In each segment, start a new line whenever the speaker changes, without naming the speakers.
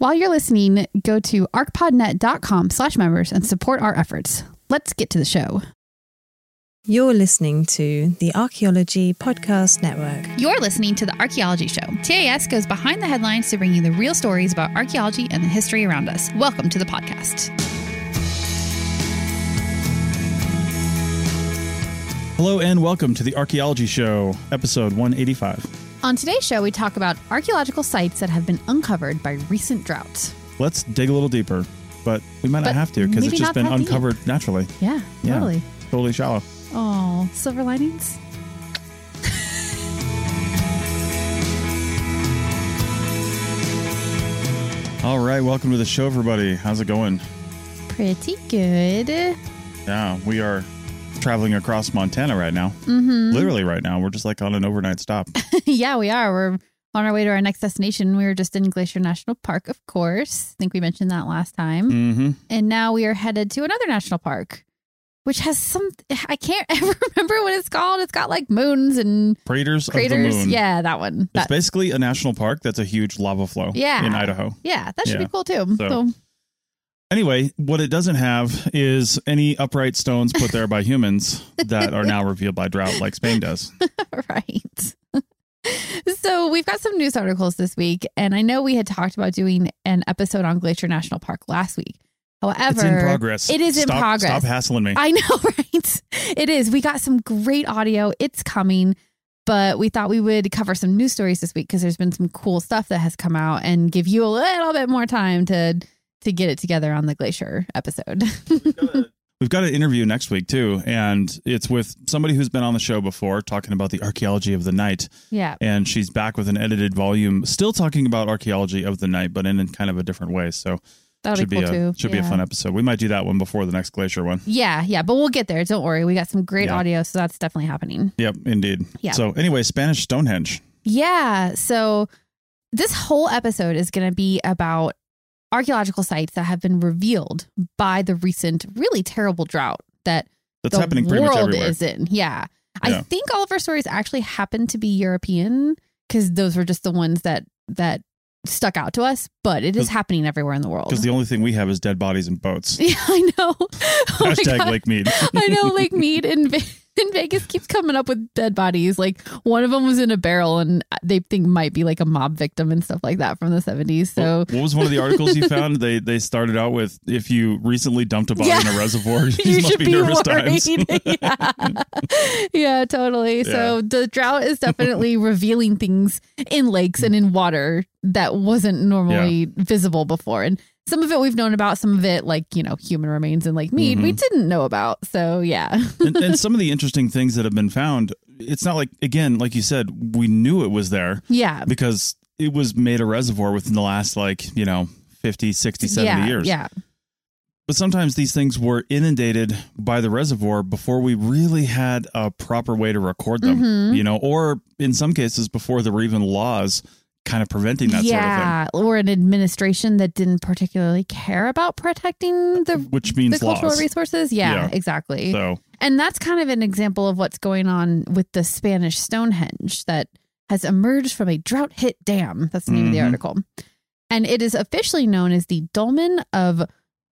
While you're listening, go to archpodnet.com slash members and support our efforts. Let's get to the show.
You're listening to the Archaeology Podcast Network.
You're listening to The Archaeology Show. TAS goes behind the headlines to bring you the real stories about archaeology and the history around us. Welcome to the podcast.
Hello and welcome to the Archaeology Show, episode 185.
On today's show, we talk about archaeological sites that have been uncovered by recent droughts.
Let's dig a little deeper, but we might
But
not have to because it's just been
that deep.
uncovered naturally.
Yeah,
Yeah.
totally.
Totally shallow.
Oh, silver linings?
All right, welcome to the show, everybody. How's it going?
Pretty good.
Yeah, we are traveling across Montana right now.
Mm-hmm.
Literally right now. We're just like on an overnight stop.
yeah, we are. We're on our way to our next destination. We were just in Glacier National Park, of course. I think we mentioned that last time.
mm-hmm.
And now we are headed to another national park, which has some, I can't ever remember what it's called. It's got like moons and
Craters,
craters.
Moon.
Yeah, that one.
It's basically a national park that's a huge lava flow
Yeah.
in Idaho.
yeah, that should
Yeah.
be cool too.
So-
So,
Anyway, what it doesn't have is any upright stones put there by humans that are now revealed by drought like Spain does.
right. so we've got some news articles this week, and I know we had talked about doing an episode on Glacier National Park last week. However,
It's in progress.
It is in
Stop-
progress.
Stop hassling me.
I know, right? It is. We got some great audio. It's coming, but we thought we would cover some news stories this week because there's been some cool stuff that has come out and give you a little bit more time to to get it together on the glacier episode.
We've got an interview next week too, and it's with somebody who's been on the show before talking about the archaeology of the night.
yeah.
And she's back with an edited volume, still talking about archaeology of the night, but in kind of a different way. So
That'll
should
be cool
a
too.
should be a fun episode. We might do that one before the next glacier one.
Yeah, yeah, but we'll get there. Don't worry. We got some great
Yeah.
audio, so that's definitely happening.
Yep, indeed.
Yeah.
So anyway, Spanish Stonehenge.
Yeah. So this whole episode is going to be about archaeological sites that have been revealed by the recent, really terrible drought that
That's
the
happening pretty much
world
everywhere.
is in. Yeah. I think all of our stories actually happen to be European because those were just the ones that that stuck out to us. But it is happening everywhere in the world.
Because the only thing we have is dead bodies and boats.
yeah, I know. Oh
Hashtag. Lake Mead.
I know Lake Mead and. in Vegas keeps coming up with dead bodies. Like one of them was in a barrel and they think might be like a mob victim and stuff like that from the 70s. So
what was one of the articles you found? They they started out with if you recently dumped a body in a reservoir, these
you
must
should
be,
be
nervous
worried.
times.
yeah. yeah, totally. So the drought is definitely revealing things in lakes and in water that wasn't normally visible before. And some of it we've known about, some of it, like, you know, human remains and Lake Mead, we
Mhm.
didn't know about. So, yeah.
and, and some of the interesting things that have been found, it's not like again, like you said, we knew it was there
yeah.
because it was made a reservoir within the last like, you know, 50, 60, 70
yeah.
years.
Yeah.
But sometimes these things were inundated by the reservoir before we really had a proper way to record them,
Mhm.
you know, or in some cases before there were even laws kind of preventing that
yeah, sort of thing. Yeah, or an administration that didn't particularly care about protecting the
sort of thing, which means
the cultural resources. Yeah,
Yeah.
exactly.
So,
And that's kind of an example of what's going on with the Spanish Stonehenge that has emerged from a drought hit dam. That's the name of the
Mhm.
article. And it is officially known as the Dolmen of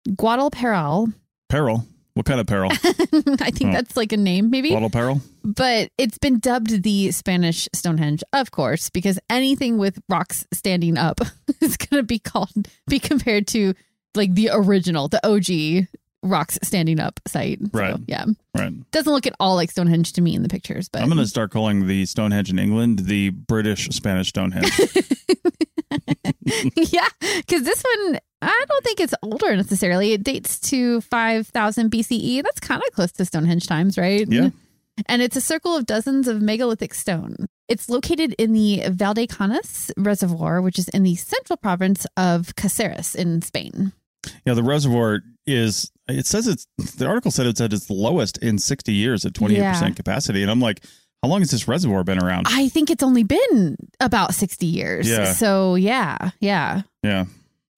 Guadalperal.
peril. What kind of peril?
I think
Oh.
that's like a name, maybe.
Bottle peril?
but it's been dubbed the Spanish Stonehenge, of course, because anything with rocks standing up is going to be called, be compared to like the original, the OG rocks standing up site. So,
Right.
yeah.
Right.
Doesn't look at all like Stonehenge to me in the pictures, but
I'm going to start calling the Stonehenge in England the British Spanish Stonehenge.
yeah, because this one, I don't think it's older necessarily. It dates to 5000 BCE. That's kind of close to Stonehenge times, right?
Yeah.
And it's a circle of dozens of megalithic stone. It's located in the Valdecanas Reservoir, which is in the central province of Caceres in Spain.
Yeah, the reservoir is. It says it's. The article said it's at its lowest in 60 years at 28
Yeah.
percent capacity, and I'm like, how long has this reservoir been around?
I think it's only been about 60 years.
Yeah.
So, yeah, yeah.
yeah,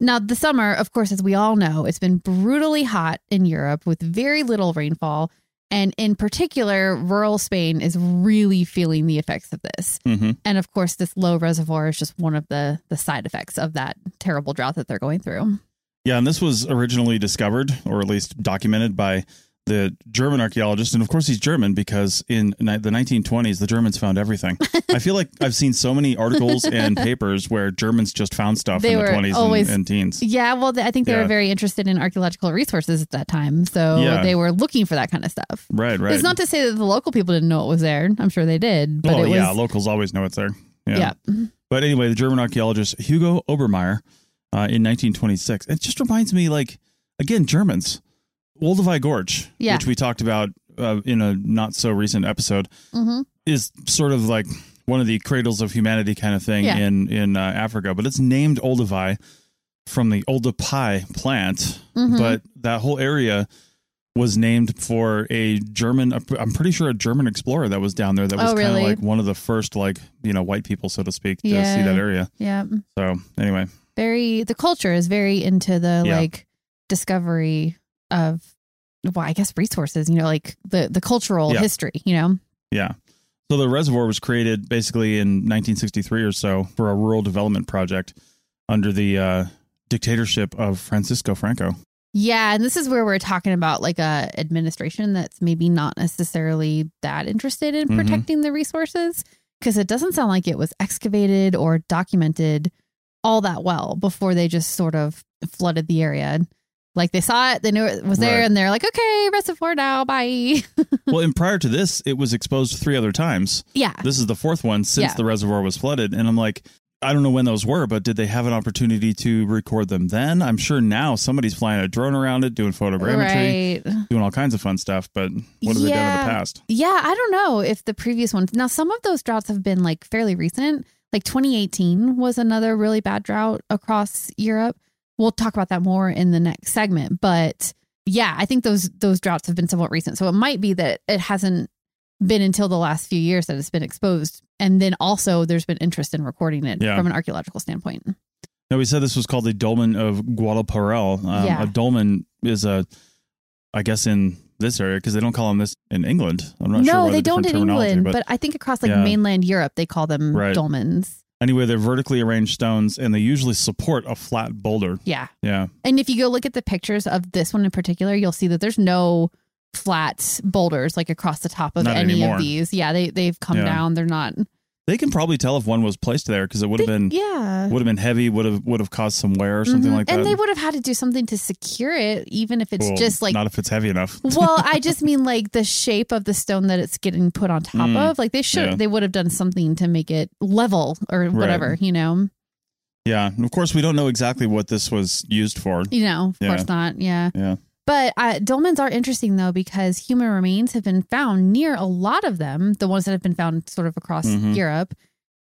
Now, the summer, of course, as we all know, it's been brutally hot in Europe with very little rainfall. And in particular, rural Spain is really feeling the effects of this.
hmm
And of course, this low reservoir is just one of the, the side effects of that terrible drought that they're going through.
yeah. And this was originally discovered, or at least documented, by the German archaeologist, and of course he's German because in ni- the 1920s the Germans found everything. I feel like I've seen so many articles and papers where Germans just found stuff
They
in the
were
20s
always-
and, and teens.
Yeah, well, th- I think they
Yeah.
were very interested in archaeological resources at that time. So
Yeah.
they were looking for that kind of stuff.
Right, right.
It's not to say that the local people didn't know it was there. I'm sure they did. But it was,
yeah, locals always know it's there.
yeah.
But anyway, the German archaeologist Hugo Obermaier uh, in 1926. It just reminds me, like, again, Germans. Olduvai Gorge,
Yeah.
which we talked about uh, in a not so recent episode,
Mhm.
is sort of like one of the cradles of humanity kind of thing
Yeah.
in in uh, Africa. But it's named Olduvai from the Oldupai plant.
Mhm.
But that whole area was named for a German. I'm pretty sure a German explorer that was down there. That was
Oh,
kind of
really?
like one of the first, like you know, white people, so to speak, to
Yeah.
see that area.
Yeah.
So anyway,
Very, the culture is very into the
Yeah.
like discovery of, well, I guess resources, you know, like the, the cultural
Yeah.
history, you know?
yeah. So the reservoir was created basically in 1963 or so for a rural development project under the uh, dictatorship of Francisco Franco.
Yeah, and this is where we're talking about like a administration that's maybe not necessarily that interested in
Mhm.
protecting the resources because it doesn't sound like it was excavated or documented all that well before they just sort of flooded the area. Like they saw it, they knew it was there,
Right.
and they're like, "Okay, reservoir now, bye."
well, and prior to this, it was exposed three other times.
yeah,
This is the fourth one since
Yeah.
the reservoir was flooded, and I'm like. I don't know when those were, but did they have an opportunity to record them then? I'm sure now somebody's flying a drone around it, doing photogrammetry,
right.
doing all kinds of fun stuff. But what have they done in the past?
Yeah, I don't know if the previous ones. Now, some of those droughts have been like fairly recent. Like 2018 was another really bad drought across Europe. We'll talk about that more in the next segment, but yeah, I think those those droughts have been somewhat recent. So it might be that it hasn't been until the last few years that it's been exposed, and then also there's been interest in recording it
Yeah.
from an archaeological standpoint.
Now we said this was called the dolmen of Guadalperal. Um,
Yeah.
A dolmen is a, I guess in this area because they don't call them this in England. I'm not sure.
no, they
the
don't in England, but, I think across like
Yeah.
mainland Europe they call them
Right.
dolmens.
Anyway, they're vertically arranged stones and they usually support a flat boulder.
Yeah.
Yeah,
And if you go look at the pictures of this one in particular, you'll see that there's no flat boulders like across the top of
Not
any
anymore.
of these. Yeah, they they've come
Yeah.
down. They're not.
They can probably tell if one was placed there because it would have been
yeah.
would have been heavy, would have would have caused some wear or something
Mhm.
like that.
And they would have had to do something to secure it, even if it's
Well,
just like.
not if it's heavy enough.
well, I just mean like the shape of the stone that it's getting put on top
Mm,
of. Like they should,
yeah.
they would have done something to make it level or whatever. You know,
yeah, and of course we don't know exactly what this was used for.
you know, of
Yeah.
course not. Yeah.
Yeah.
But uh, dolmens are interesting though because human remains have been found near a lot of them, the ones that have been found sort of across
Mhm.
Europe.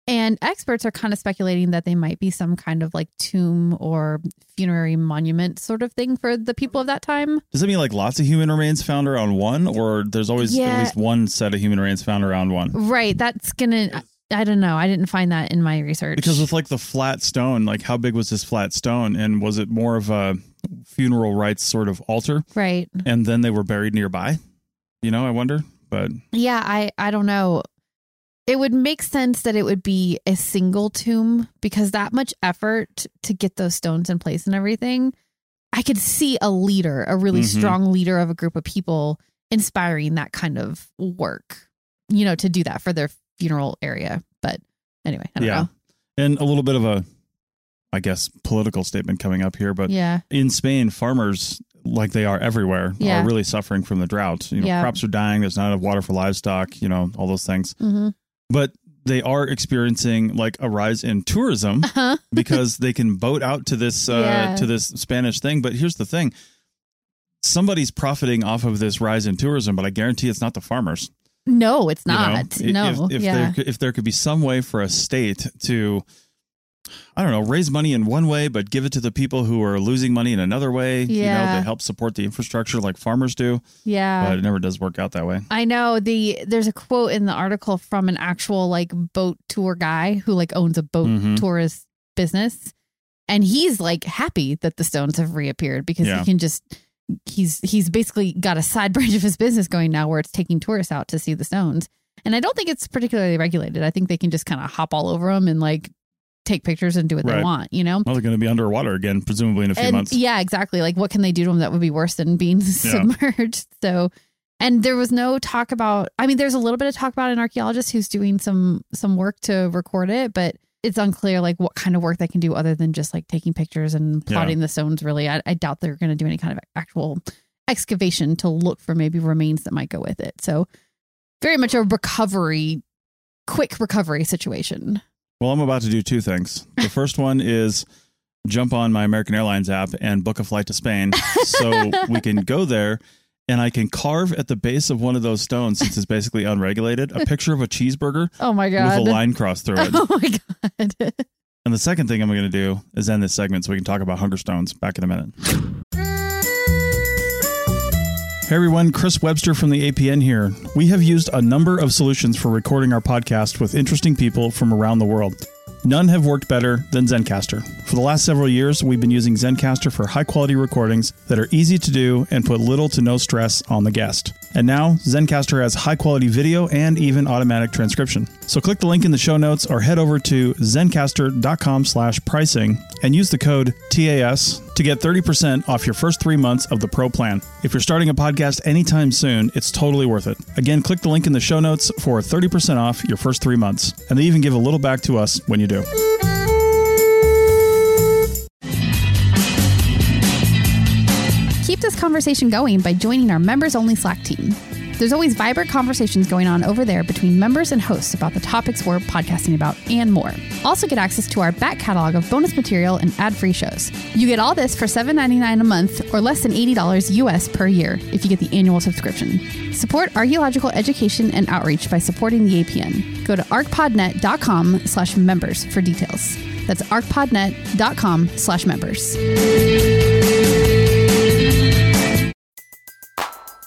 And experts are kind of speculating that they might be some kind of like tomb or funerary monument sort of thing for the people of that time.
Does that mean like lots of human remains found around one, or there's always
Yeah.
at least one set of human remains found around one?
Right. That's going to, I don't know. I didn't find that in my research.
Because with like the flat stone, like how big was this flat stone, and was it more of a funeral rites sort of altar,
right.
and then they were buried nearby? You know, I wonder. But
Yeah, I I don't know. It would make sense that it would be a single tomb because that much effort to get those stones in place and everything. I could see a leader, a really
Mhm.
strong leader of a group of people inspiring that kind of work, you know, to do that for their funeral area. But anyway, I don't
Yeah. and a little bit of a, I guess, political statement coming up here. But
Yeah.
in Spain, farmers, like they are everywhere,
Yeah.
are really suffering from the drought. You know,
Yeah.
crops are dying. There's not enough water for livestock. You know, all those things.
hmm
But they are experiencing like a rise in tourism.
Uh-huh.
because they can boat out to this uh,
Yeah.
to this Spanish thing. But here's the thing: somebody's profiting off of this rise in tourism, but I guarantee it's not the farmers.
No, it's
You know,
not. no.
If, if
yeah.
there if there could be some way for a state to, I don't know, raise money in one way, but give it to the people who are losing money in another way. You know,
Yeah.
to help support the infrastructure like farmers do.
yeah.
But it never does work out that way.
I know the there's a quote in the article from an actual like boat tour guy who like owns a boat
Mhm.
tourist business and he's like happy that the stones have reappeared because
Yeah.
he can just he's he's basically got a side branch of his business going now where it's taking tourists out to see the stones. And I don't think it's particularly regulated. I think they can just kind of hop all over them and like take pictures and do what they want, you know?
Well, they're going to be underwater again, presumably in a few
and
months.
yeah, exactly. Like, what can they do to them that would be worse than being submerged? So, and there was no talk about. I mean, there's a little bit of talk about an archaeologist who's doing some some work to record it, but it's unclear like what kind of work they can do other than just like taking pictures and
Yeah.
plotting the stones. Really, I, I doubt they're going to do any kind of actual excavation to look for maybe remains that might go with it. So, very much a recovery, quick recovery situation.
Well, I'm about to do two things. The first one is jump on my American Airlines app and book a flight to Spain so we can go there and I can carve at the base of one of those stones since it's basically unregulated a picture of a cheeseburger
Oh my god!
with a line crossed through it.
Oh my god!
And the second thing I'm going to do is end this segment so we can talk about hunger stones back in a minute. Hey everyone, Chris Webster from the APN here. We have used a number of solutions for recording our podcast with interesting people from around the world. None have worked better than Zencastr. For the last several years, we've been using Zencastr for high quality recordings that are easy to do and put little to no stress on the guest. And now, Zencastr has high quality video and even automatic transcription. So click the link in the show notes or head over to zencastr.com slash pricing and use the code TAS to get 30% off your first three months of the pro plan. If you're starting a podcast anytime soon, it's totally worth it. Again, click the link in the show notes for 30% off your first three months. And they even give a little back to us when you do.
Keep this conversation going by joining our members only Slack team. There's always vibrant conversations going on over there between members and hosts about the topics we're podcasting about and more. Also, get access to our back catalog of bonus material and ad free shows. You get all this for $7.99 a month or less than $80 US per year if you get the annual subscription. Support archaeological education and outreach by supporting the APN. Go to archpodnet.com slash members for details. That's archpodnet.com slash members.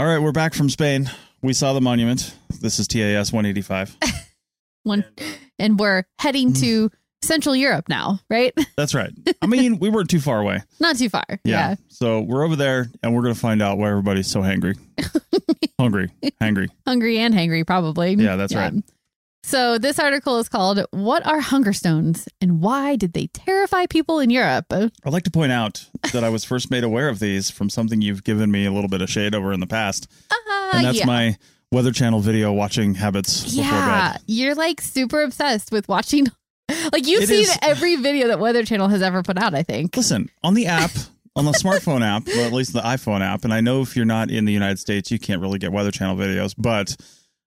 All right, we're back from Spain. We saw the monument. This is TAS 185.
One, uh, and we're heading to mm. Central Europe now, right?
That's right. I mean, we weren't too far away.
Not too far.
Yeah.
Yeah.
So we're over there and we're going to find out why everybody's so hangry. Hungry. Hangry.
Hungry and hangry, probably.
Yeah, that's right.
So this article is called What Are Hunger Stones and Why Did They Terrify People in Europe?
I'd like to point out that I was first made aware of these from something you've given me a little bit of shade over in the past.
Uh,
And that's
yeah.
my Weather Channel video watching habits before
Yeah. You're like super obsessed with watching. Like you've
It
seen
is-
every video that Weather Channel has ever put out, I think.
Listen, on the app, on the smartphone app, or at least the iPhone app, and I know if you're not in the United States, you can't really get Weather Channel videos, but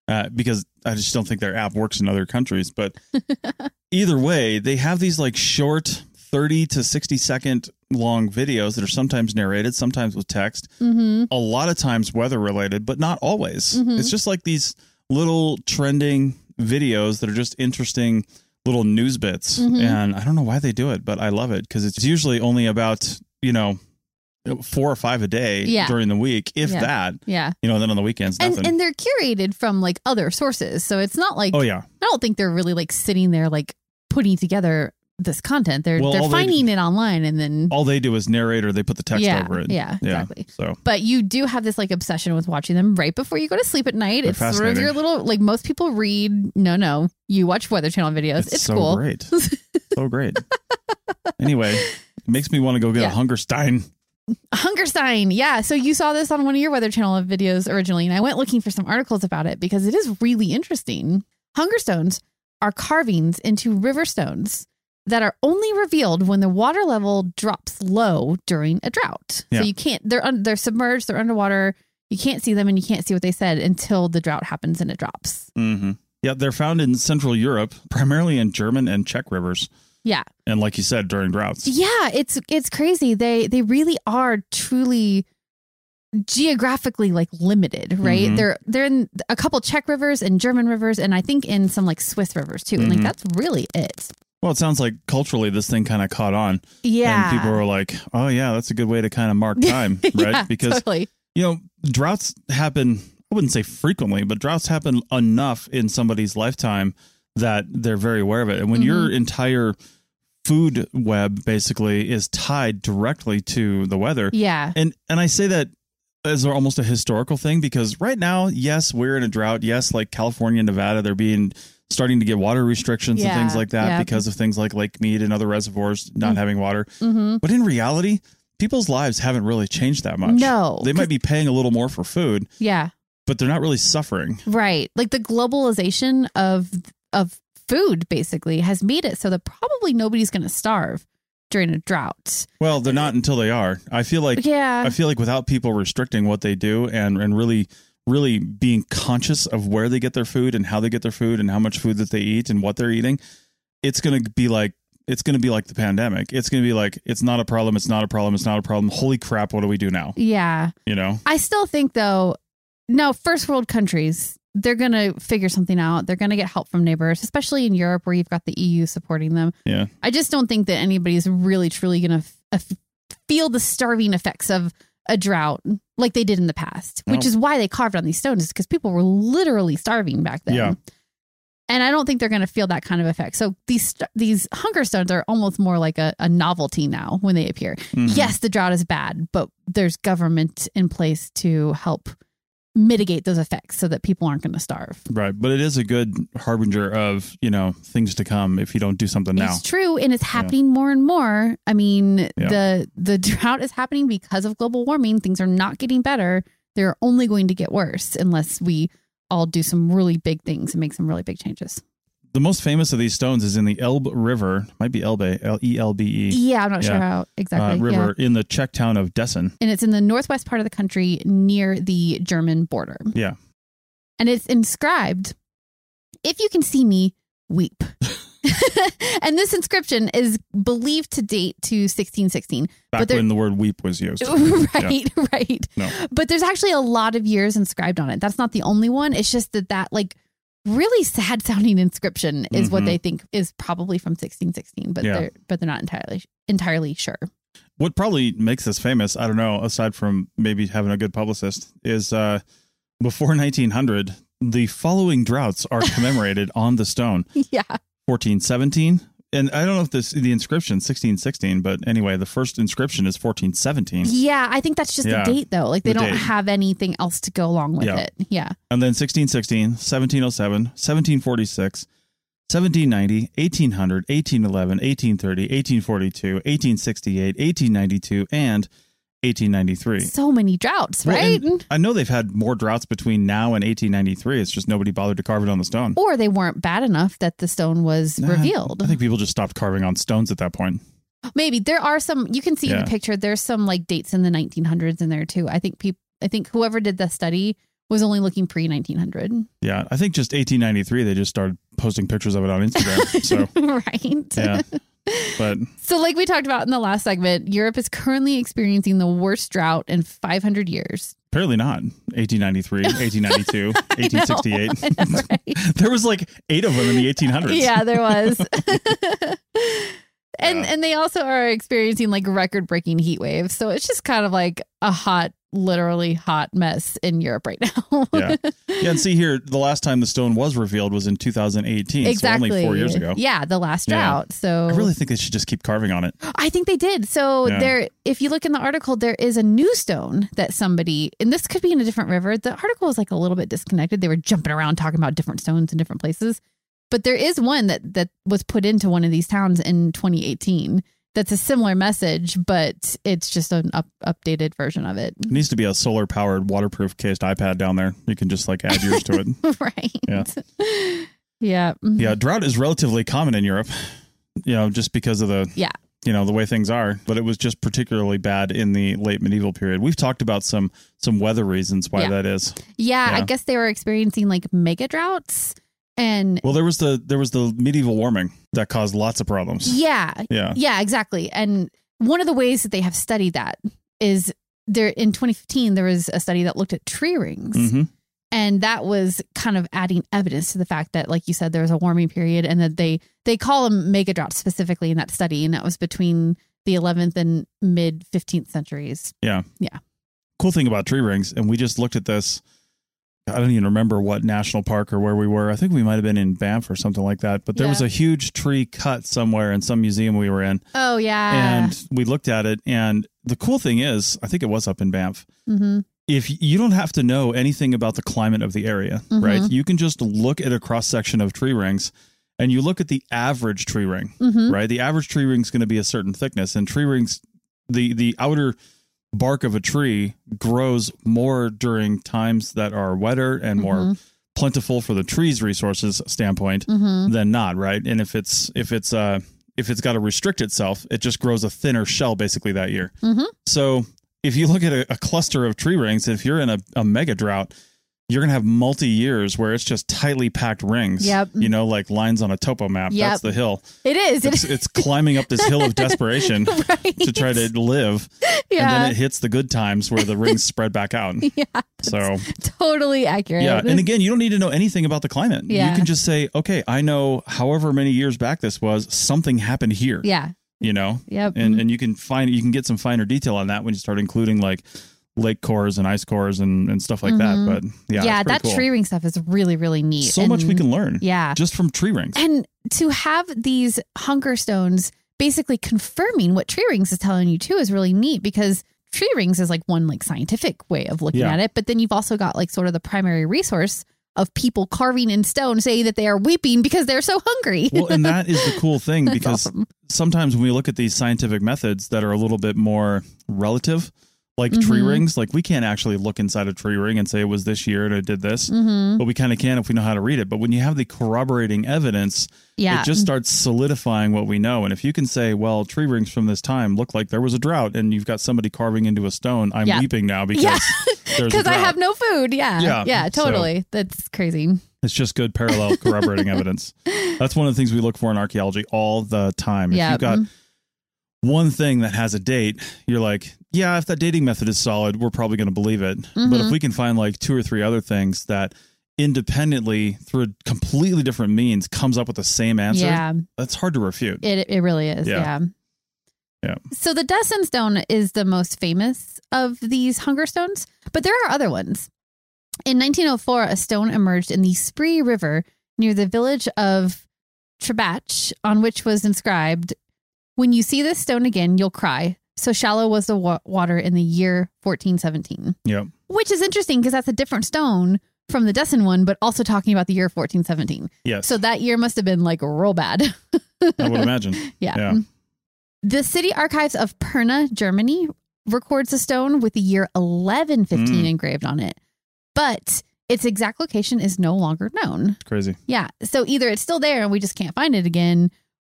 uh, because I just don't think their app works in other countries. But either way, they have these like short 30 to 60 second long videos that are sometimes narrated, sometimes with text,
Mm-hmm.
a lot of times weather related, but not always.
Mhm.
It's just like these little trending videos that are just interesting little news bits.
Mhm.
And I don't know why they do it, but I love it because it's usually only about, you know, four or five a day
Yeah.
during the week, if
Yeah.
that.
Yeah.
You know, then on the weekends, nothing.
And and they're curated from like other sources. So it's not like
oh yeah,
I don't think they're really like sitting there like putting together this content. They're
Well,
they're
they-
finding it online and then
all they do is narrate or they put the text
Yeah,
over it.
yeah, exactly.
So
but you do have this like obsession with watching them right before you go to sleep at night.
They're
it's sort of your little like most people read. No, no, you watch Weather Channel videos.
it's,
It's,
so
cool.
great, so great. Anyway, it makes me want to go get
Yeah.
a Hungerstein.
Hungerstein. Yeah. So you saw this on one of your Weather Channel videos originally, and I went looking for some articles about it because it is really interesting. Hunger stones are carvings into river stones that are only revealed when the water level drops low during a drought.
Yeah.
So you can't. They're un, they're submerged. They're underwater. You can't see them, and you can't see what they said until the drought happens and it drops.
hmm Yeah, they're found in Central Europe, primarily in German and Czech rivers,
Yeah.
and like you said, during droughts.
Yeah, it's it's crazy. They they really are truly geographically like limited, right?
Mhm.
They're they're in a couple Czech rivers and German rivers and I think in some like Swiss rivers too. And like
Mhm.
that's really it.
Well, it sounds like culturally this thing kind of caught on,
Yeah.
and people were like, "Oh yeah, that's a good way to kind of mark time, right?"
Yeah,
because
totally.
you know, droughts happen. I wouldn't say frequently, but droughts happen enough in somebody's lifetime that they're very aware of it. And when
Mm-hmm.
your entire food web basically is tied directly to the weather,
Yeah.
and and I say that as almost a historical thing because right now, yes, we're in a drought. Yes, like California, and Nevada, they're being starting to get water restrictions and things like that
yeah.
because of things like Lake Mead and other reservoirs not
Mm.
having water.
hmm
But in reality, people's lives haven't really changed that much.
No.
They might be paying a little more for food,
Yeah.
but they're not really suffering.
Right. Like the globalization of of food basically has made it so that probably nobody's going to starve during a drought.
Well, they're not until they are. I feel like
Yeah.
I feel like without people restricting what they do and and really really being conscious of where they get their food and how they get their food and how much food that they eat and what they're eating, it's going to be like it's going to be like the pandemic. It's going to be like it's not a problem, it's not a problem, it's not a problem. Holy crap, what do we do now?
yeah.
You know?
I still think though, no, first world countries, they're going to figure something out. They're going to get help from neighbors, especially in Europe where you've got the EU supporting them.
Yeah.
I just don't think that anybody's really truly going to f- f- feel the starving effects of a drought like they did in the past, which is why they carved on these stones, is because people were literally starving back then.
Yeah.
And I don't think they're going to feel that kind of effect. So these these hunger stones are almost more like a, a novelty now when they appear.
Mhm.
Yes, the drought is bad, but there's government in place to help mitigate those effects so that people aren't going to starve.
Right, but it is a good harbinger of, you know, things to come if you don't do something now.
It's true, and it's happening more and more. I mean, the the drought is happening because of global warming. Things are not getting better; they're only going to get worse unless we all do some really big things and make some really big changes.
The most famous of these stones is in the Elbe River, might be Elbe, L E L B E.
Yeah, I'm not sure how exactly.
uh,
yeah.
river in the Czech town of Dessen.
and it's in the northwest part of the country near the German border.
Yeah.
And it's inscribed, if you can see me, weep. and this inscription is believed to date to 1616.
Back when the word weep was used.
right, right.
No.
But there's actually a lot of years inscribed on it. That's not the only one. It's just that that like really sad sounding inscription is what
Mhm.
they think is probably from 1616, but
Yeah.
they're but they're not entirely entirely sure.
What probably makes this famous, I don't know, aside from maybe having a good publicist, is uh, before 1900, the following droughts are commemorated on the stone
yeah.
1417. And I don't know if this the inscription 1616, but anyway, the first inscription is 1417.
Yeah, I think that's just
Yeah.
the date though. Like they
The
don't
date.
have anything else to go along with
Yeah.
it. Yeah.
And then 1616, 1707, 1746, 1790, 1800, 1811, 1830, 1842, 1868, 1892, and 1893.
So many droughts,
Well,
right?
I know they've had more droughts between now and 1893. It's just nobody bothered to carve it on the stone.
or they weren't bad enough that the stone was
Nah,
revealed.
I think people just stopped carving on stones at that point.
Maybe there are some you can see in the picture there's some like dates in the 1900s in there too. I think people I think whoever did the study was only looking pre 1900.
Yeah, I think just 1893 they just started posting pictures of it on Instagram. so
right.
yeah, but
So like we talked about in the last segment, Europe is currently experiencing the worst drought in 500 years.
apparently not. 1893, 1892, 1868.
I know, right?
there was like eight of them in the 1800s.
Yeah, there was. and
Yeah.
and they also are experiencing like record breaking heat waves. So it's just kind of like a hot, literally hot mess in Europe right now.
yeah. Yeah. And see here, the last time the stone was revealed was in 2018.
exactly.
So only four years ago.
Yeah, the last
Yeah.
drought. So
I really think they should just keep carving on it.
I think they did. So
Yeah.
there, if you look in the article, there is a new stone that somebody, and this could be in a different river. The article is like a little bit disconnected. They were jumping around talking about different stones in different places, but there is one that that was put into one of these towns in 2018. That's a similar message, but it's just an up, updated version of it.
It needs to be a solar powered, waterproof cased iPad down there. You can just like add yours to it.
right.
Yeah.
Yeah. Mm-hmm.
Yeah. Drought is relatively common in Europe, you know, just because of the,
Yeah.
you know, the way things are. But it was just particularly bad in the late medieval period. We've talked about some some weather reasons why
Yeah.
that is.
Yeah. I guess they were experiencing like mega droughts. And
Well, there was the there was the medieval warming that caused lots of problems.
yeah,
Yeah.
Yeah, exactly. And one of the ways that they have studied that is there in 2015 there was a study that looked at tree rings
hmm
and that was kind of adding evidence to the fact that like you said there was a warming period and that they they call them mega droughts specifically in that study and that was between the 11th and mid 15th centuries. Yeah. Yeah.
Cool thing about tree rings, and we just looked at this. I don't even remember what national park or where we were. I think we might have been in Banff or something like that. But there was a huge tree cut somewhere in some museum we were in.
Oh yeah.
and we looked at it and the cool thing is i think it was up in banff
hmm
if you don't have to know anything about the climate of the area
Mhm.
right you can just look at a cross section of tree rings and you look at the average tree ring
hmm
right the average tree ring is going to be a certain thickness and tree rings the the outer bark of a tree grows more during times that are wetter and more
Mhm.
plentiful for the tree's resources standpoint
hmm
than not, right? And if it's if it's uh if it's got to restrict itself, it just grows a thinner shell basically that year.
Mhm.
So if you look at a, a cluster of tree rings, if you're in a, a mega drought, you're gonna have multi years where it's just tightly packed rings.
Yep.
You know, like lines on a topo map.
Yep.
That's the hill.
It is.
It's, it's climbing up this hill of desperation
right.
to try to live.
yeah.
And then it hits the good times where the rings spread back out.
yeah.
So
Totally accurate.
yeah, and again, you don't need to know anything about the climate.
Yeah.
You can just say, okay, I know however many years back this was, something happened here.
yeah.
You know,
Yep.
and and you can find you can get some finer detail on that when you start including like lake cores and ice cores and and stuff like that. But yeah,
Mm-hmm. yeah, that
cool.
tree ring stuff is really, really neat.
So much we can learn.
Yeah.
just from tree rings.
And to have these hunger stones basically confirming what tree rings is telling you too is really neat because tree rings is like one like scientific way of looking
Yeah.
at it. But then you've also got like sort of the primary resource of people carving in stone saying that they are weeping because they're so hungry.
well, and that is the cool thing because
awesome.
sometimes when we look at these scientific methods that are a little bit more relative, like tree
Mhm.
rings, like we can't actually look inside a tree ring and say it was this year and it did this.
hmm
but we kind of can if we know how to read it. But when you have the corroborating evidence,
Yeah.
it just starts solidifying what we know. And if you can say, well, tree rings from this time look like there was a drought and you've got somebody carving into a stone, I'm
Yeah.
weeping now because
Yeah.
there's
I have no food. Yeah.
Yeah,
Yeah.
so-
Totally. That's crazy.
It's just good parallel corroborating evidence. That's one of the things we look for in archaeology all the time. If
Yeah.
you've got one thing that has a date, you're like, yeah, if that dating method is solid, we're probably going to believe it. But
Mhm.
if we can find like two or three other things that independently through a completely different means comes up with the same answer,
Yeah.
that's hard to refute.
It it really is.
Yeah.
Yeah.
Yeah.
So the Desson stone is the most famous of these hunger stones, but there are other ones. In 1904, a stone emerged in the Spree River near the village of Trebach, on which was inscribed, "When you see this stone again, you'll cry. So shallow was the wa- water in the year 1417."
Yep.
Which is interesting because that's a different stone from the Desson one, but also talking about the year 1417.
Yes.
So that year must have been like real bad.
I would imagine.
Yeah.
Yeah.
The City Archives of Pirna, Germany, records a stone with the year 1115
Mm.
engraved on it, but its exact location is no longer known.
Crazy.
Yeah. So either it's still there and we just can't find it again,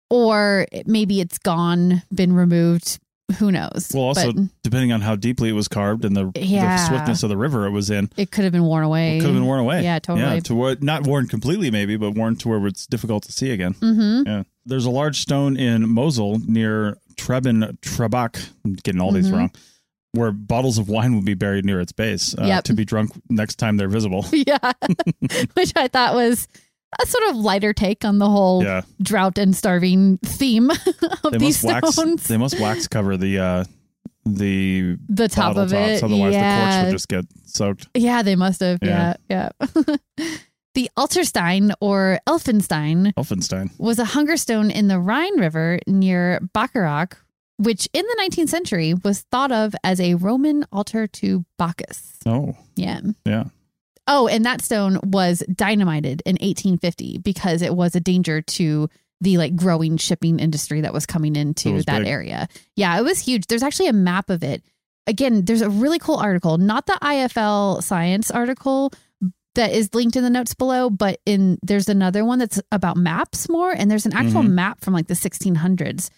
or maybe it's gone, been removed. Who knows?
Well, also,
But
depending on how deeply it was carved and the, the swiftness of the river it was in,
it could have been worn away.
it could have been worn away.
Yeah, totally.
Yeah, to not worn completely, maybe, but worn to where it's difficult to see again.
hmm
Yeah. There's a large stone in Mosul near Trebin Trebach. I'm getting all these
Mhm.
wrong. Where bottles of wine would be buried near its base uh,
Yep.
to be drunk next time they're visible.
Yeah. Which I thought was a sort of lighter take on the whole
Yeah.
drought and starving theme of
They
these
must wax.
stones.
They must wax cover the uh, the
the top of it.
tops. Otherwise, the corks would just get soaked.
yeah, they must have. Yeah,
Yeah.
yeah. the Altarstein or Elfenstein
Elfenstein.
was a hunger stone in the Rhine River near Bacharach, which in the 19th century was thought of as a Roman altar to Bacchus.
Oh,
Yeah.
yeah.
Oh, and that stone was dynamited in 1850 because it was a danger to the like growing shipping industry that was coming into
was
that
big.
area. Yeah, it was huge. There's actually a map of it. Again, there's a really cool article, not the IFL science article that is linked in the notes below, but in there's another one that's about maps more and there's an actual
Mhm.
map from like the 1600s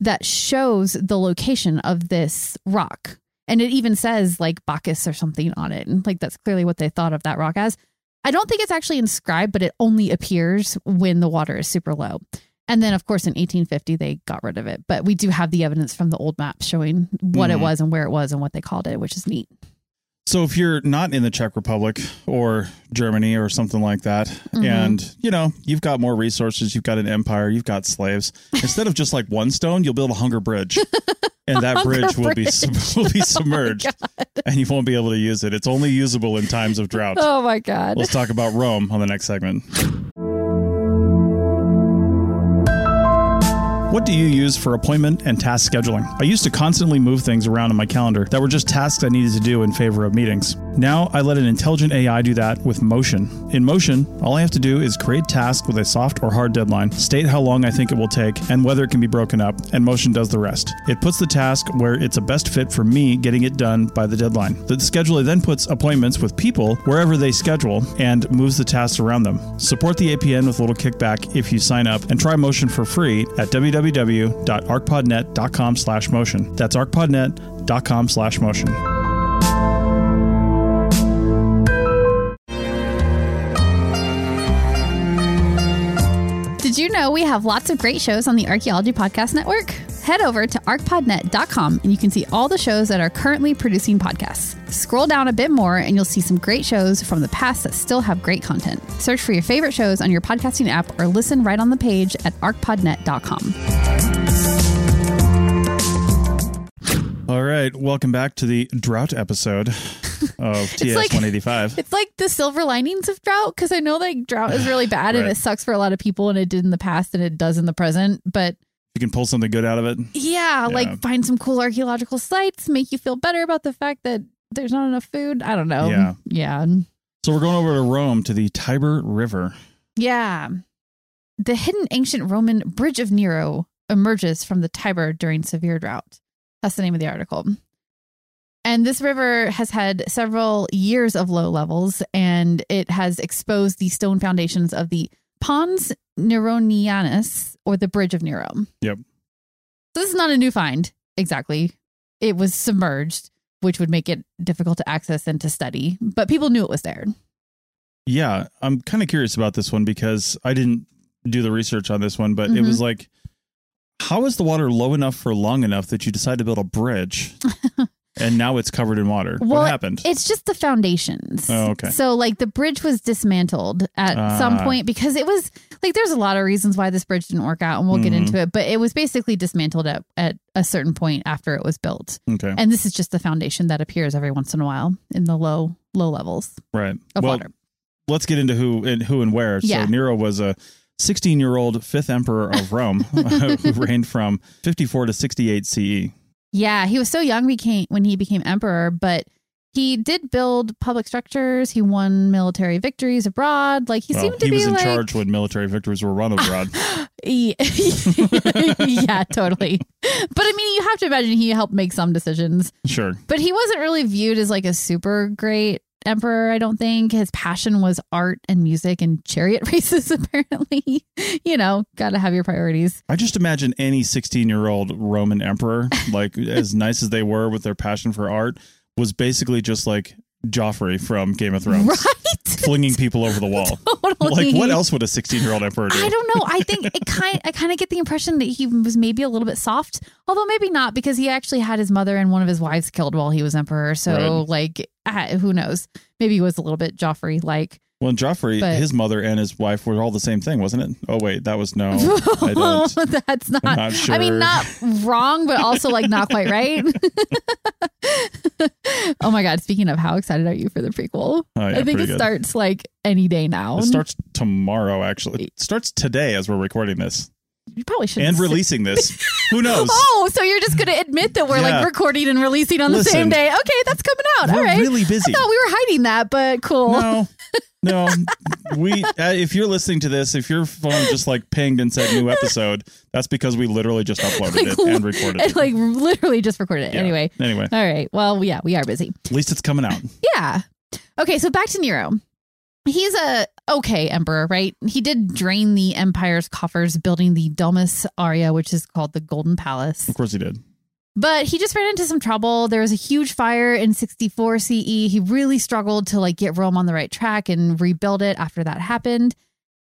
that shows the location of this rock. And it even says like Bacchus or something on it. And like that's clearly what they thought of that rock as. I don't think it's actually inscribed, but it only appears when the water is super low. And then, of course, in 1850, they got rid of it. But we do have the evidence from the old maps showing what it
Mhm.
was and where it was and what they called it, which is neat.
So if you're not in the Czech Republic or Germany or something like that,
Mhm.
and you know you've got more resources, you've got an empire, you've got slaves. Instead of just like one stone, you'll build a hunger bridge, and that bridge will be
bridge.
will be oh submerged, and you won't be able to use it. It's only usable in times of drought.
Oh my God.
Let's talk about Rome on the next segment. What do you use for appointment and task scheduling? I used to constantly move things around in my calendar that were just tasks I needed to do in favor of meetings. Now I let an intelligent AI do that with Motion. In Motion, all I have to do is create tasks with a soft or hard deadline, state how long I think it will take, and whether it can be broken up, and Motion does the rest. It puts the task where it's a best fit for me getting it done by the deadline. The scheduler then puts appointments with people wherever they schedule and moves the tasks around them. Support the APN with a little kickback if you sign up and try Motion for free at www.archpodnet.com slash motion. That's
archpodnet.com know we have lots of great shows on the Archaeology Podcast Network? Head over to archpodnet.com and you can see all the shows that are currently producing podcasts. Scroll down a bit more and you'll see some great shows from the past that still have great content. Search for your favorite shows on your podcasting app or listen right on the page at archpodnet.com.
All right, welcome back to the drought episode of TS
like-
185.
It's like the silver linings of drought because I know like drought is really bad and it sucks for a lot of people and it did in the past and it does in the present. But
You can pull something good out of it.
yeah,
Yeah.
like find some cool archaeological sites, make you feel better about the fact that there's not enough food. I don't know.
Yeah.
Yeah.
So we're going over to Rome to the Tiber River.
Yeah. The hidden ancient Roman Bridge of Nero emerges from the Tiber during severe drought. That's the name of the article. And this river has had several years of low levels and it has exposed the stone foundations of the Pons Neronianus or the Bridge of Nero.
Yep.
So this is not a new find exactly. It was submerged, which would make it difficult to access and to study, but people knew it was there.
Yeah, I'm kind of curious about this one because I didn't do the research on this one, but it
Mhm.
was like, how is the water low enough for long enough that you decide to build a bridge and now it's covered in water?
Well,
what happened?
It's just the foundations.
Oh, okay.
So like the bridge was dismantled at some
Ah.
point because it was like there's a lot of reasons why this bridge didn't work out and we'll get
Mhm.
into it, but it was basically dismantled at, at a certain point after it was built.
okay,
And this is just the foundation that appears every once in a while in the low low levels
right.
of
well,
water.
let's get into who and who and where.
Yeah.
So Nero was a 16 year old fifth emperor of Rome who reigned from 54 to 68 CE.
Yeah, he was so young became when he became emperor, but he did build public structures. He won military victories abroad. Like he
Well,
seemed to
he
be
was in
like
charge when military victories were won abroad.
Yeah, yeah, totally. But I mean, you have to imagine he helped make some decisions.
sure.
But he wasn't really viewed as like a super great emperor, I don't think. His passion was art and music and chariot races, apparently. you know, got to have your priorities.
I just imagine any 16 year old Roman emperor, like as nice as they were with their passion for art, was basically just like Joffrey from Game of Thrones,
Right?
flinging people over the wall.
Totally.
Like, what else would a 16 year old emperor do?
I don't know. I think it kind I kind of get the impression that he was maybe a little bit soft, although maybe not because he actually had his mother and one of his wives killed while he was emperor. So
Right.
like, ah, who knows? Maybe he was a little bit Joffrey like.
Well, Joffrey,
But-
his mother and his wife were all the same thing, wasn't it? Oh wait, that was no. I.
That's not,
I'm
I mean, not wrong, but also like not quite right. oh my God. Speaking of, how excited are you for the prequel?
Oh, yeah,
I think it
good.
starts like any day now.
It starts tomorrow. Actually, it starts today as we're recording this
you probably should
and releasing this. Who knows?
Oh, so you're just going to admit that we're
Yeah.
like recording and releasing on the same day? Okay, that's coming out.
we're
All right.
really busy.
I thought we were hiding that, but cool.
No, no. We uh, if you're listening to this, if your phone just like pinged and said new episode, that's because we literally just uploaded it and recorded it.
like literally just recorded it.
Yeah.
Anyway.
Anyway,
All right. Well, yeah, we are busy.
at least it's coming out.
Yeah. Okay, so back to Nero. He's a okay emperor, right? He did drain the empire's coffers building the Domus Aurea, which is called the Golden Palace.
Of course he did.
But he just ran into some trouble. There was a huge fire in 64 CE. He really struggled to like get Rome on the right track and rebuild it after that happened.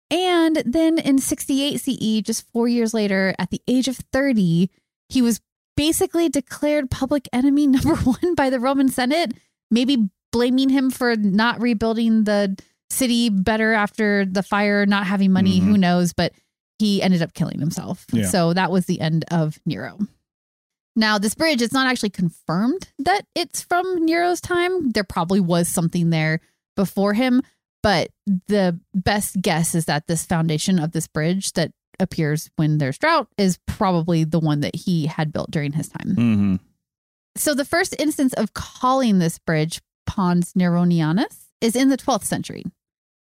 And then in 68 CE, just 4 years later, at the age of 30, he was basically declared public enemy number 1 by the Roman Senate, maybe blaming him for not rebuilding the city better after the fire, not having money,
Mhm.
who knows, but he ended up killing himself.
Yeah.
So that was the end of Nero. Now, this bridge, it's not actually confirmed that it's from Nero's time. There probably was something there before him, but the best guess is that this foundation of this bridge that appears when there's drought is probably the one that he had built during his time.
hmm
So the first instance of calling this bridge Pons Neronianus is in the 12th century.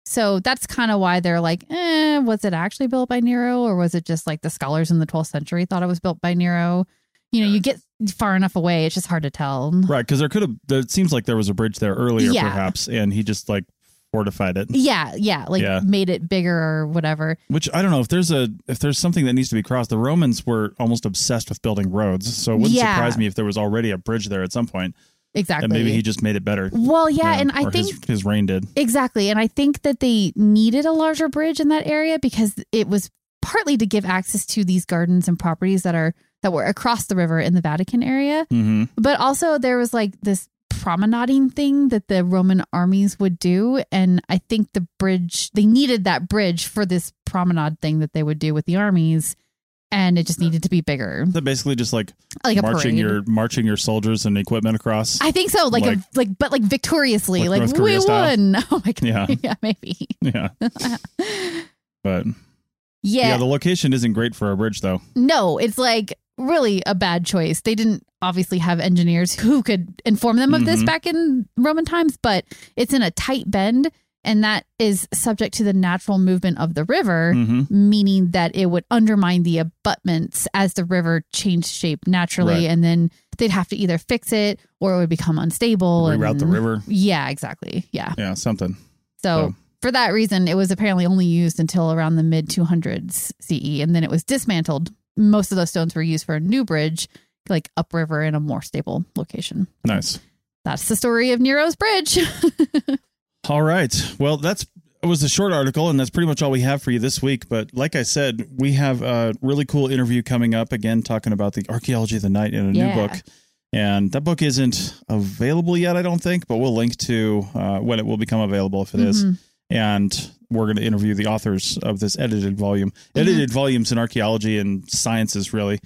So that's kind of why they're like, eh, was it actually built by Nero or was it just like the scholars in the 12th century thought it was built by Nero? You know, you get far enough away, it's just hard to tell.
Right, because there could have. It seems like there was a bridge there earlier,
Yeah.
perhaps, and he just like fortified it.
Yeah, yeah, like
Yeah.
made it bigger or whatever.
Which I don't know if there's a if there's something that needs to be crossed. The Romans were almost obsessed with building roads, so it wouldn't
Yeah.
surprise me if there was already a bridge there at some point,
Exactly.
and maybe he just made it better.
well, yeah, and I
or
think
his, his reign did.
Exactly. And I think that they needed a larger bridge in that area because it was partly to give access to these gardens and properties that are that were across the river in the Vatican area.
hmm
But also there was like this promenading thing that the Roman armies would do and I think the bridge they needed that bridge for this promenade thing that they would do with the armies and it just needed to be bigger.
That basically just like,
Like
marching your marching your soldiers and equipment across.
I think so, like
Like-
a, like but like victoriously,
Like
like, we
style?
won. Oh my god,
Yeah.
yeah, maybe,
yeah, but
yeah.
yeah. the location isn't great for a bridge though.
No, it's like really a bad choice. They didn't obviously have engineers who could inform them of this
Mhm.
back in Roman times, but it's in a tight bend and that is subject to the natural movement of the river,
hmm
meaning that it would undermine the abutments as the river changed shape naturally
Right.
and then they'd have to either fix it or it would become unstable
Reroute the river.
Yeah, exactly. Yeah.
Yeah, something.
So
So-
for that reason, it was apparently only used until around the mid 200s CE, and then it was dismantled. Most of those stones were used for a new bridge, like upriver in a more stable location.
Nice.
That's the story of Nero's bridge.
All right. Well, that's it was a short article, and that's pretty much all we have for you this week. But like I said, we have a really cool interview coming up again, talking about the archaeology of the night in a
Yeah.
new book. And that book isn't available yet, I don't think, but we'll link to uh, when it will become available if it is. And we're going to interview the authors of this edited volume.
Mm-hmm.
Edited volumes in archaeology and sciences really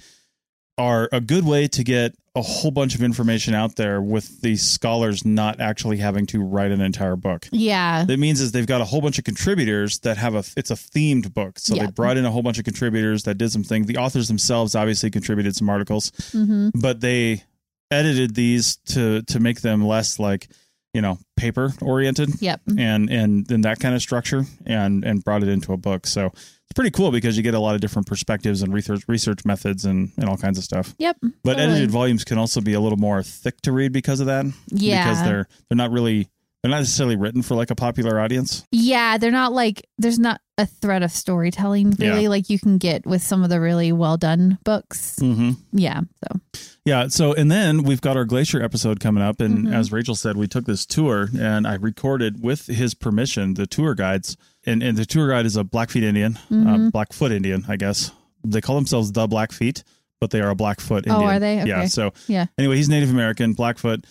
are a good way to get a whole bunch of information out there with the scholars not actually having to write an entire book.
yeah.
That means is they've got a whole bunch of contributors that have a it's a themed book. So
Yeah.
they brought in a whole bunch of contributors that did some things. The authors themselves obviously contributed some articles,
hmm
but they edited these to to make them less like, you know, paper oriented
Yep.
and and then that kind of structure and and brought it into a book. So it's pretty cool because you get a lot of different perspectives and research research methods and and all kinds of stuff.
Yep.
But
totally.
edited volumes can also be a little more thick to read because of that.
Yeah.
Because they're they're not really they're not necessarily written for like a popular audience.
Yeah, they're not like there's not a thread of storytelling really
Yeah.
like you can get with some of the really well done books.
Mm-hmm.
Yeah. So
Yeah. So, and then we've got our glacier episode coming up. And
Mhm.
as Rachel said, we took this tour and I recorded with his permission the tour guides. And, and the tour guide is a Blackfeet Indian, uh,
Mhm.
Blackfoot Indian, I guess. They call themselves the Blackfeet, but they are a Blackfoot
Oh, are they?
Yeah. So,
Yeah.
Anyway, he's Native American, Blackfoot,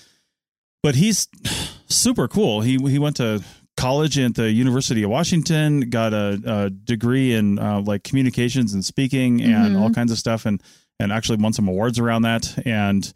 but he's super cool. He he went to college at the University of Washington, got a, a degree in uh, like communications and speaking and
Mhm.
all kinds of stuff, and and actually won some awards around that. And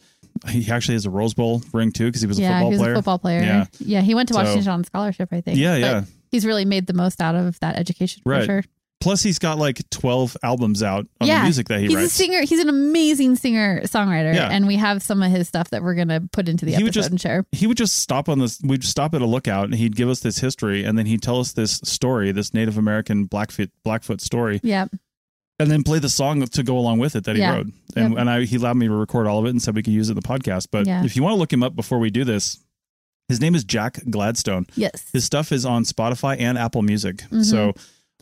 he actually has a Rose Bowl ring too because he was a football
he was
player.
a football player.
Yeah.
Yeah, he went to
So-
Washington on scholarship, I think.
Yeah,
But
yeah.
He's really made the most out of that education for sure.
Plus, he's got like twelve albums out on
yeah,
the music that he
he's
writes.
a singer. He's an amazing singer songwriter,
Yeah.
and we have some of his stuff that we're gonna put into the
He would
episode
just-
and share.
he would just stop on this we'd stop at a lookout and he'd give us this history and then he'd tell us this story this native american blackfoot blackfoot story
Yeah,
and then play the song to go along with it that he
Yeah.
wrote and,
Yep.
and I, he allowed me to record all of it and said we could use it in the podcast but if you want to look him up before we do this his name is jack gladstone
yes,
his stuff is on spotify and apple music
Mhm.
so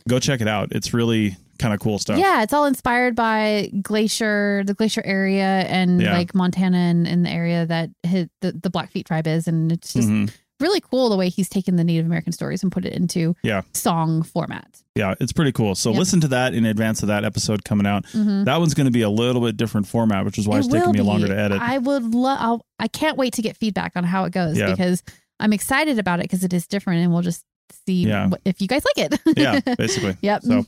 go check it out it's really kind of cool stuff
yeah. It's all inspired by Glacier, the Glacier area, and
Yeah.
like Montana and in the area that hit the, the Blackfeet tribe is, and it's just
Mhm.
really cool the way he's taken the Native American stories and put it into
Yeah.
song format.
yeah it's pretty cool so
Yep.
listen to that in advance of that episode coming out
Mhm.
that one's going to be a little bit different format which is why
It
it's taking me
be.
longer to edit
I would love. I can't wait to get feedback on how it goes
Yeah.
because I'm excited about it because it is different, and we'll just see
Yeah.
if you guys like it.
yeah, basically.
Yep.
So,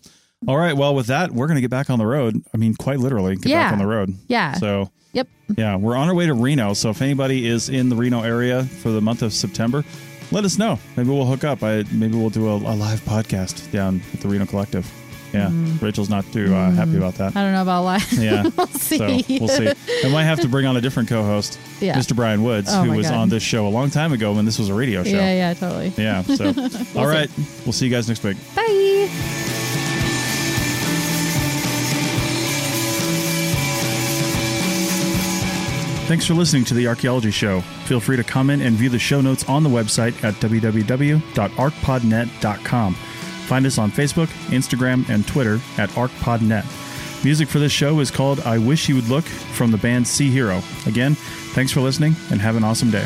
all right. Well, with that, we're going to get back on the road. I mean, quite literally, get
Yeah.
back on the road.
yeah.
So,
Yep.
yeah, we're on our way to Reno. So, if anybody is in the Reno area for the month of September, let us know. Maybe we'll hook up. I maybe we'll do a, a live podcast down at the Reno Collective. Yeah, Rachel's not too uh, happy about that.
I don't know about live.
Yeah.
we'll see.
So we'll see. I might have to bring on a different co-host,
Yeah.
Mr. Brian Woods,
Oh
who was
God.
on this show a long time ago when this was a radio show.
Yeah, yeah, totally.
Yeah. So, all
see.
We'll see you guys next week.
Bye.
Thanks for listening to the Archaeology Show. Feel free to comment and view the show notes on the website at www.archpodnet.com. Find us on Facebook, Instagram, and Twitter at ArchPodNet. Music for this show is called I Wish You Would Look from the band Sea Hero. Again, thanks for listening and have an awesome day.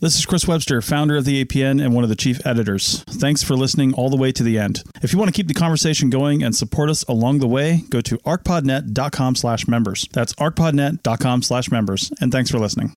This is Chris Webster, founder of the APN and one of the chief editors. Thanks for listening all the way to the end. If you want to keep the conversation going and support us along the way, go to archpodnet.com slash members. That's archpodnet.com slash members. And thanks for listening.